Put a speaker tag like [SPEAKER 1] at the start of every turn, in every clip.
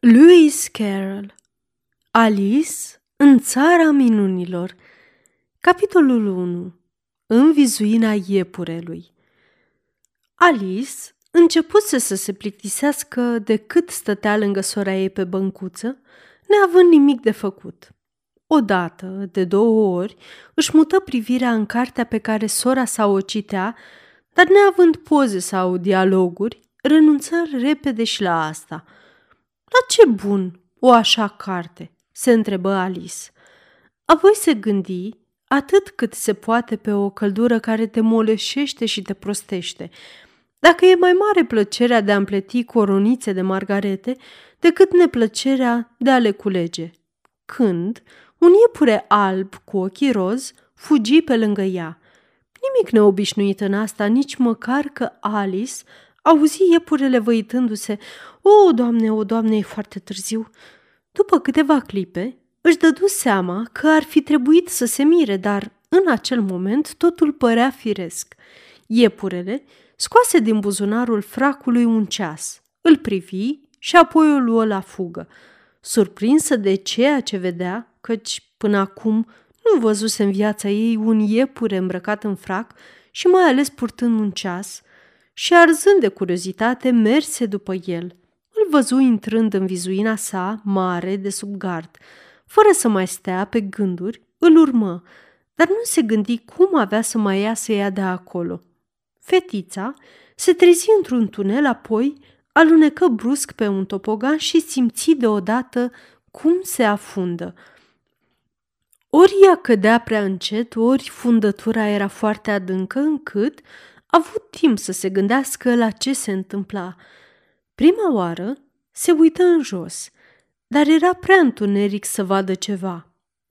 [SPEAKER 1] Lewis Carroll Alice în țara minunilor Capitolul 1 În vizuina iepurelui Alice începuse să se plictisească de cât stătea lângă sora ei pe băncuță, neavând nimic de făcut. Odată, de două ori, își mută privirea în cartea pe care sora sa o citea, dar neavând poze sau dialoguri, renunță repede și la asta – la ce bun o așa carte? se întrebă Alice. Apoi se gândi atât cât se poate pe o căldură care te moleșește și te prostește. Dacă e mai mare plăcerea de a împleti coronițe de margarete decât neplăcerea de a le culege. Când un iepure alb cu ochii roz fugi pe lângă ea. Nimic neobișnuit în asta, nici măcar că Alice auzi iepurele văitându-se. O, doamne, o, doamne, e foarte târziu. După câteva clipe, își dădu seama că ar fi trebuit să se mire, dar în acel moment totul părea firesc. Iepurele scoase din buzunarul fracului un ceas, îl privi și apoi o luă la fugă. Surprinsă de ceea ce vedea, căci până acum nu văzuse în viața ei un iepure îmbrăcat în frac și mai ales purtând un ceas, și arzând de curiozitate, merse după el. Îl văzu intrând în vizuina sa, mare, de sub gard. Fără să mai stea pe gânduri, îl urmă, dar nu se gândi cum avea să mai iasă ea de acolo. Fetița se trezi într-un tunel, apoi alunecă brusc pe un topogan și simți deodată cum se afundă. Ori ea cădea prea încet, ori fundătura era foarte adâncă, încât avut timp să se gândească la ce se întâmpla. Prima oară se uită în jos, dar era prea întuneric să vadă ceva.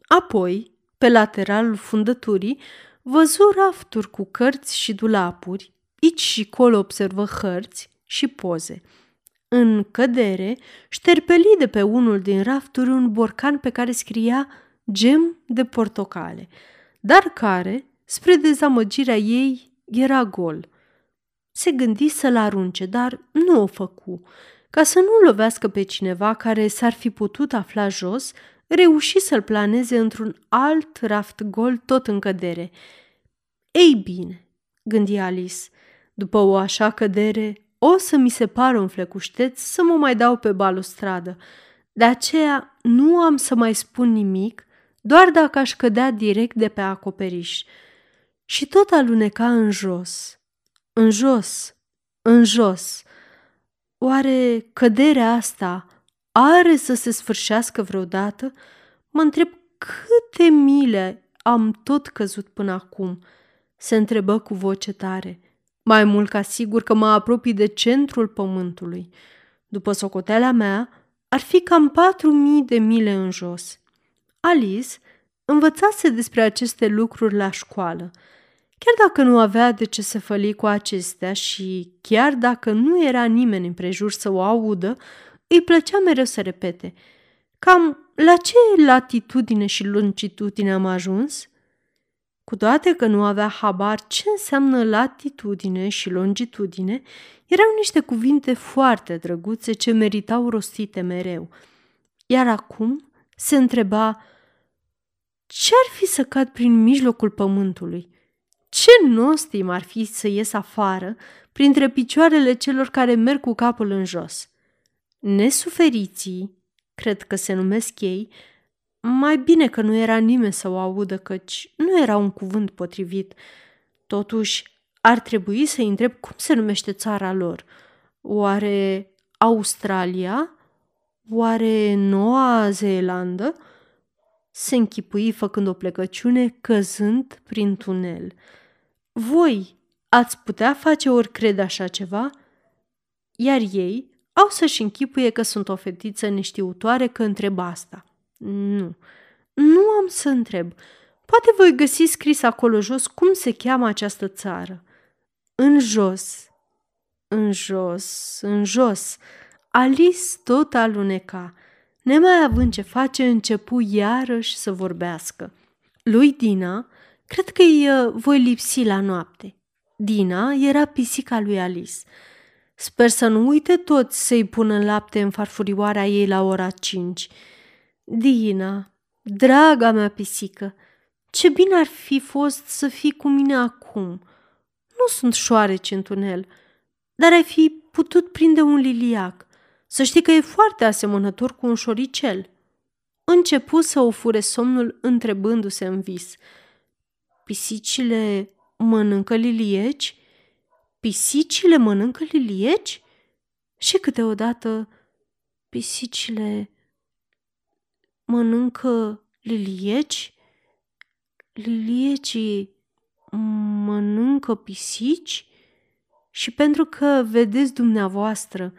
[SPEAKER 1] Apoi, pe lateralul fundăturii, văzu rafturi cu cărți și dulapuri, aici și colo observă hărți și poze. În cădere, șterpeli de pe unul din rafturi un borcan pe care scria gem de portocale, dar care, spre dezamăgirea ei, era gol. Se gândi să-l arunce, dar nu o făcu. Ca să nu lovească pe cineva care s-ar fi putut afla jos, reuși să-l planeze într-un alt raft gol tot în cădere. Ei bine, gândi Alice, după o așa cădere, o să mi se pară un flecușteț să mă mai dau pe balustradă. De aceea nu am să mai spun nimic, doar dacă aș cădea direct de pe acoperiș și tot aluneca în jos, în jos, în jos. Oare căderea asta are să se sfârșească vreodată? Mă întreb câte mile am tot căzut până acum, se întrebă cu voce tare. Mai mult ca sigur că mă apropii de centrul pământului. După socoteala mea, ar fi cam patru mii de mile în jos. Alice învățase despre aceste lucruri la școală – Chiar dacă nu avea de ce să făli cu acestea și chiar dacă nu era nimeni împrejur să o audă, îi plăcea mereu să repete. Cam la ce latitudine și longitudine am ajuns? Cu toate că nu avea habar ce înseamnă latitudine și longitudine, erau niște cuvinte foarte drăguțe ce meritau rostite mereu. Iar acum se întreba ce ar fi să cad prin mijlocul pământului? Ce nostim ar fi să ies afară printre picioarele celor care merg cu capul în jos. Nesuferiții, cred că se numesc ei, mai bine că nu era nimeni să o audă, căci nu era un cuvânt potrivit. Totuși, ar trebui să-i întreb cum se numește țara lor. Oare Australia? Oare Noua Zeelandă? Se închipui făcând o plecăciune, căzând prin tunel. Voi ați putea face ori crede așa ceva? Iar ei au să-și închipuie că sunt o fetiță neștiutoare că întreb asta. Nu, nu am să întreb. Poate voi găsi scris acolo jos cum se cheamă această țară. În jos, în jos, în jos. Alice tot aluneca. Nemai având ce face, începu iarăși să vorbească. Lui Dina Cred că îi uh, voi lipsi la noapte. Dina era pisica lui Alice. Sper să nu uite toți să-i pună lapte în farfurioarea ei la ora cinci. Dina, draga mea pisică, ce bine ar fi fost să fii cu mine acum. Nu sunt șoareci în tunel, dar ai fi putut prinde un liliac. Să știi că e foarte asemănător cu un șoricel. Începu să o fure somnul întrebându-se în vis. Pisicile mănâncă lilieci? Pisicile mănâncă lilieci? Și câteodată pisicile mănâncă lilieci? Liliecii mănâncă pisici? Și pentru că vedeți dumneavoastră,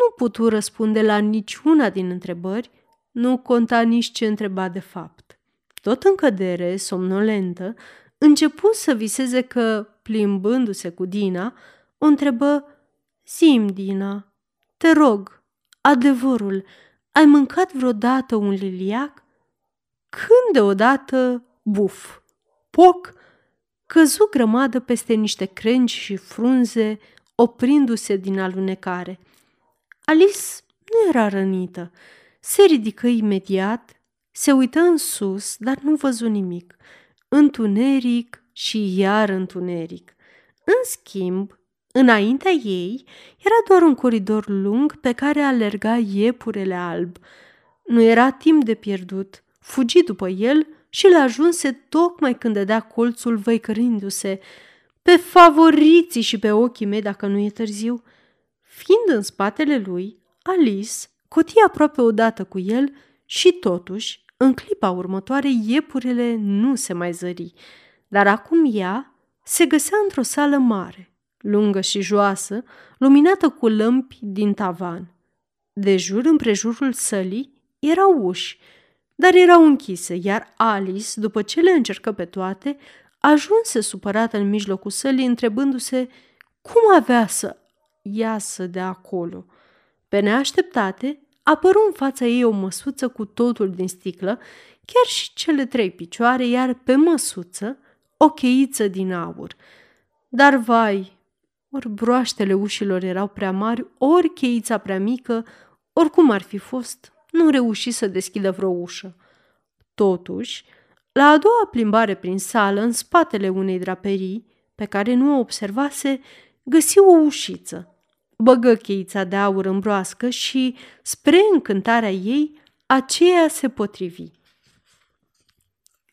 [SPEAKER 1] nu putu răspunde la niciuna din întrebări, nu conta nici ce întreba de fapt. Tot în cădere, somnolentă, începu să viseze că, plimbându-se cu Dina, o întrebă, Sim, Dina, te rog, adevărul, ai mâncat vreodată un liliac? Când deodată, buf, poc, căzu grămadă peste niște crengi și frunze, oprindu-se din alunecare. Alice nu era rănită. Se ridică imediat, se uită în sus, dar nu văzu nimic. Întuneric și iar întuneric. În schimb, înaintea ei era doar un coridor lung pe care alerga iepurele alb. Nu era timp de pierdut. Fugi după el și le ajunse tocmai când dădea colțul văicărindu-se. Pe favoriții și pe ochii mei dacă nu e târziu. Fiind în spatele lui, Alice cotia aproape odată cu el și totuși, în clipa următoare, iepurele nu se mai zări, dar acum ea se găsea într-o sală mare, lungă și joasă, luminată cu lămpi din tavan. De jur împrejurul sălii erau uși, dar erau închise, iar Alice, după ce le încercă pe toate, ajunse supărată în mijlocul sălii, întrebându-se cum avea să iasă de acolo. Pe neașteptate, apăru în fața ei o măsuță cu totul din sticlă, chiar și cele trei picioare, iar pe măsuță o cheiță din aur. Dar vai, ori broaștele ușilor erau prea mari, ori cheița prea mică, oricum ar fi fost, nu reuși să deschidă vreo ușă. Totuși, la a doua plimbare prin sală, în spatele unei draperii, pe care nu o observase, găsi o ușiță. Băgă cheița de aur în broască și, spre încântarea ei, aceea se potrivi.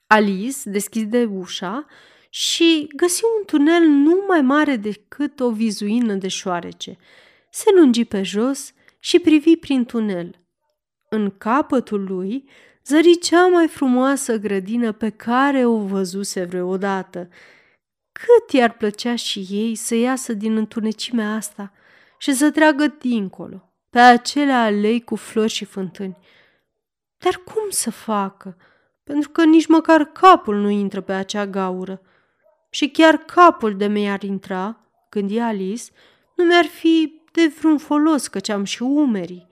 [SPEAKER 1] Alice deschide ușa și găsi un tunel nu mai mare decât o vizuină de șoarece. Se lungi pe jos și privi prin tunel. În capătul lui zări cea mai frumoasă grădină pe care o văzuse vreodată. Cât i-ar plăcea și ei să iasă din întunecimea asta și să treagă dincolo, pe acele alei cu flori și fântâni. Dar cum să facă? Pentru că nici măcar capul nu intră pe acea gaură. Și chiar capul de mei ar intra, gândi Alice, nu mi-ar fi de vreun folos căci am și umerii.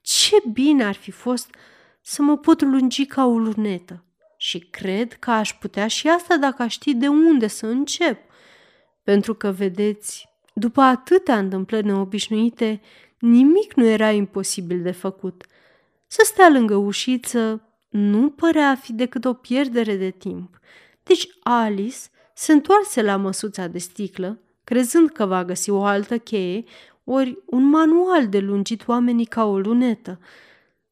[SPEAKER 1] Ce bine ar fi fost să mă pot lungi ca o lunetă. Și cred că aș putea și asta dacă aș ști de unde să încep. Pentru că, vedeți, după atâtea întâmplări neobișnuite, nimic nu era imposibil de făcut. Să stea lângă ușiță nu părea a fi decât o pierdere de timp. Deci Alice se întoarse la măsuța de sticlă, crezând că va găsi o altă cheie, ori un manual de lungit oamenii ca o lunetă,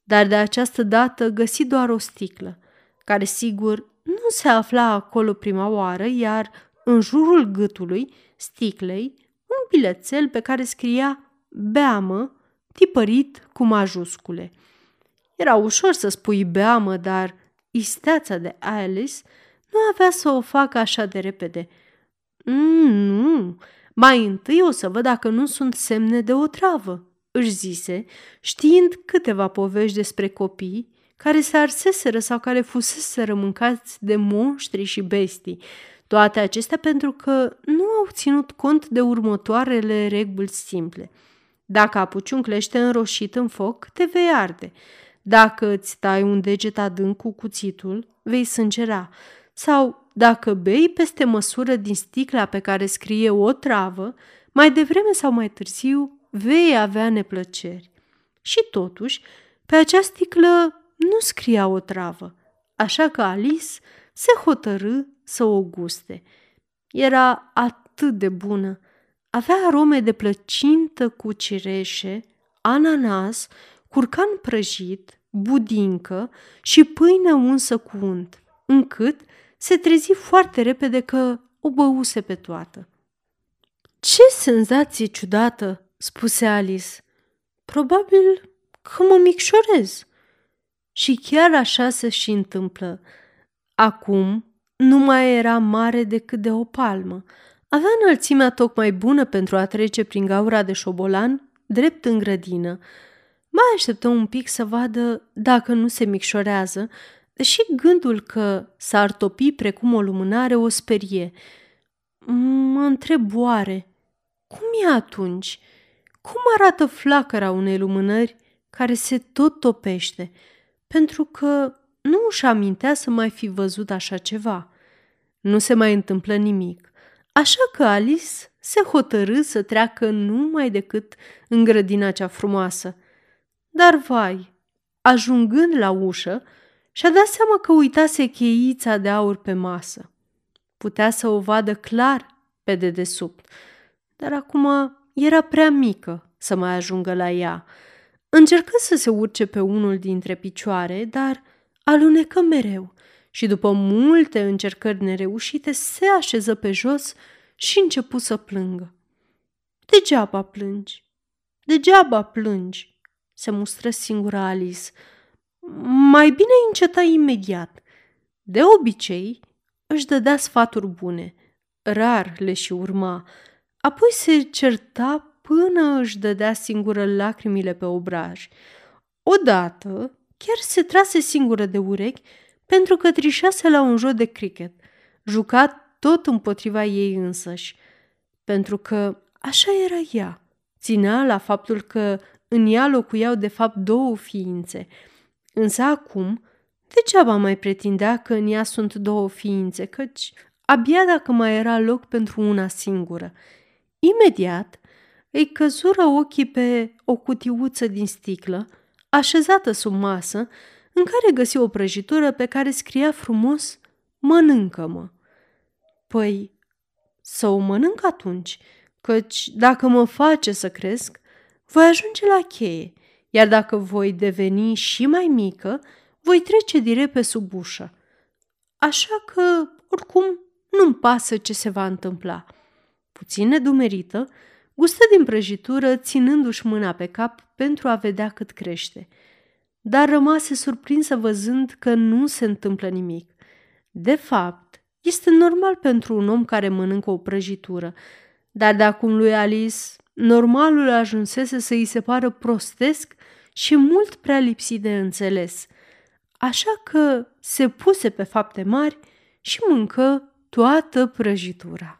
[SPEAKER 1] dar de această dată găsi doar o sticlă, care sigur nu se afla acolo prima oară, iar în jurul gâtului sticlei un bilețel pe care scria beamă, tipărit cu majuscule. Era ușor să spui beamă, dar isteața de Alice nu avea să o facă așa de repede. Mm, nu, mai întâi o să văd dacă nu sunt semne de otravă, își zise, știind câteva povești despre copii care se arseseră sau care fusese mâncați de monștri și bestii, toate acestea pentru că nu au ținut cont de următoarele reguli simple. Dacă apuci un clește înroșit în foc, te vei arde. Dacă îți tai un deget adânc cu cuțitul, vei sângera. Sau dacă bei peste măsură din sticla pe care scrie o travă, mai devreme sau mai târziu vei avea neplăceri. Și totuși, pe acea sticlă nu scria o travă, așa că Alice se hotărâ să o guste. Era atât de bună. Avea arome de plăcintă cu cireșe, ananas, curcan prăjit, budincă și pâine unsă cu unt, încât se trezi foarte repede că o băuse pe toată. Ce senzație ciudată!" spuse Alice. Probabil că mă micșorez. Și chiar așa se și întâmplă. Acum nu mai era mare decât de o palmă. Avea înălțimea tocmai bună pentru a trece prin gaura de șobolan, drept în grădină. Mai așteptă un pic să vadă dacă nu se micșorează, deși gândul că s-ar topi precum o lumânare o sperie. Mă întreb oare, cum e atunci? Cum arată flacăra unei lumânări care se tot topește? Pentru că nu își amintea să mai fi văzut așa ceva. Nu se mai întâmplă nimic, așa că Alice se hotărâ să treacă numai decât în grădina cea frumoasă. Dar vai, ajungând la ușă, și-a dat seama că uitase cheița de aur pe masă. Putea să o vadă clar pe dedesubt, dar acum era prea mică să mai ajungă la ea. Încercă să se urce pe unul dintre picioare, dar alunecă mereu și după multe încercări nereușite se așeză pe jos și începu să plângă. Degeaba plângi, degeaba plângi, se mustră singura Alice. Mai bine înceta imediat. De obicei, își dădea sfaturi bune. Rar le și urma. Apoi se certa până își dădea singură lacrimile pe obraj. Odată, chiar se trase singură de urechi pentru că trișase la un joc de cricket, jucat tot împotriva ei însăși. Pentru că așa era ea. Ținea la faptul că în ea locuiau de fapt două ființe. Însă acum, degeaba mai pretindea că în ea sunt două ființe, căci abia dacă mai era loc pentru una singură. Imediat îi căzură ochii pe o cutiuță din sticlă, așezată sub masă, în care găsi o prăjitură pe care scria frumos Mănâncă-mă. Păi, să o mănânc atunci, căci dacă mă face să cresc, voi ajunge la cheie, iar dacă voi deveni și mai mică, voi trece direct pe sub ușă. Așa că, oricum, nu-mi pasă ce se va întâmpla. Puțin nedumerită, gustă din prăjitură, ținându-și mâna pe cap pentru a vedea cât crește. Dar rămase surprinsă văzând că nu se întâmplă nimic. De fapt, este normal pentru un om care mănâncă o prăjitură, dar de acum lui Alice normalul ajunsese să îi se pară prostesc și mult prea lipsit de înțeles. Așa că se puse pe fapte mari și mâncă toată prăjitura.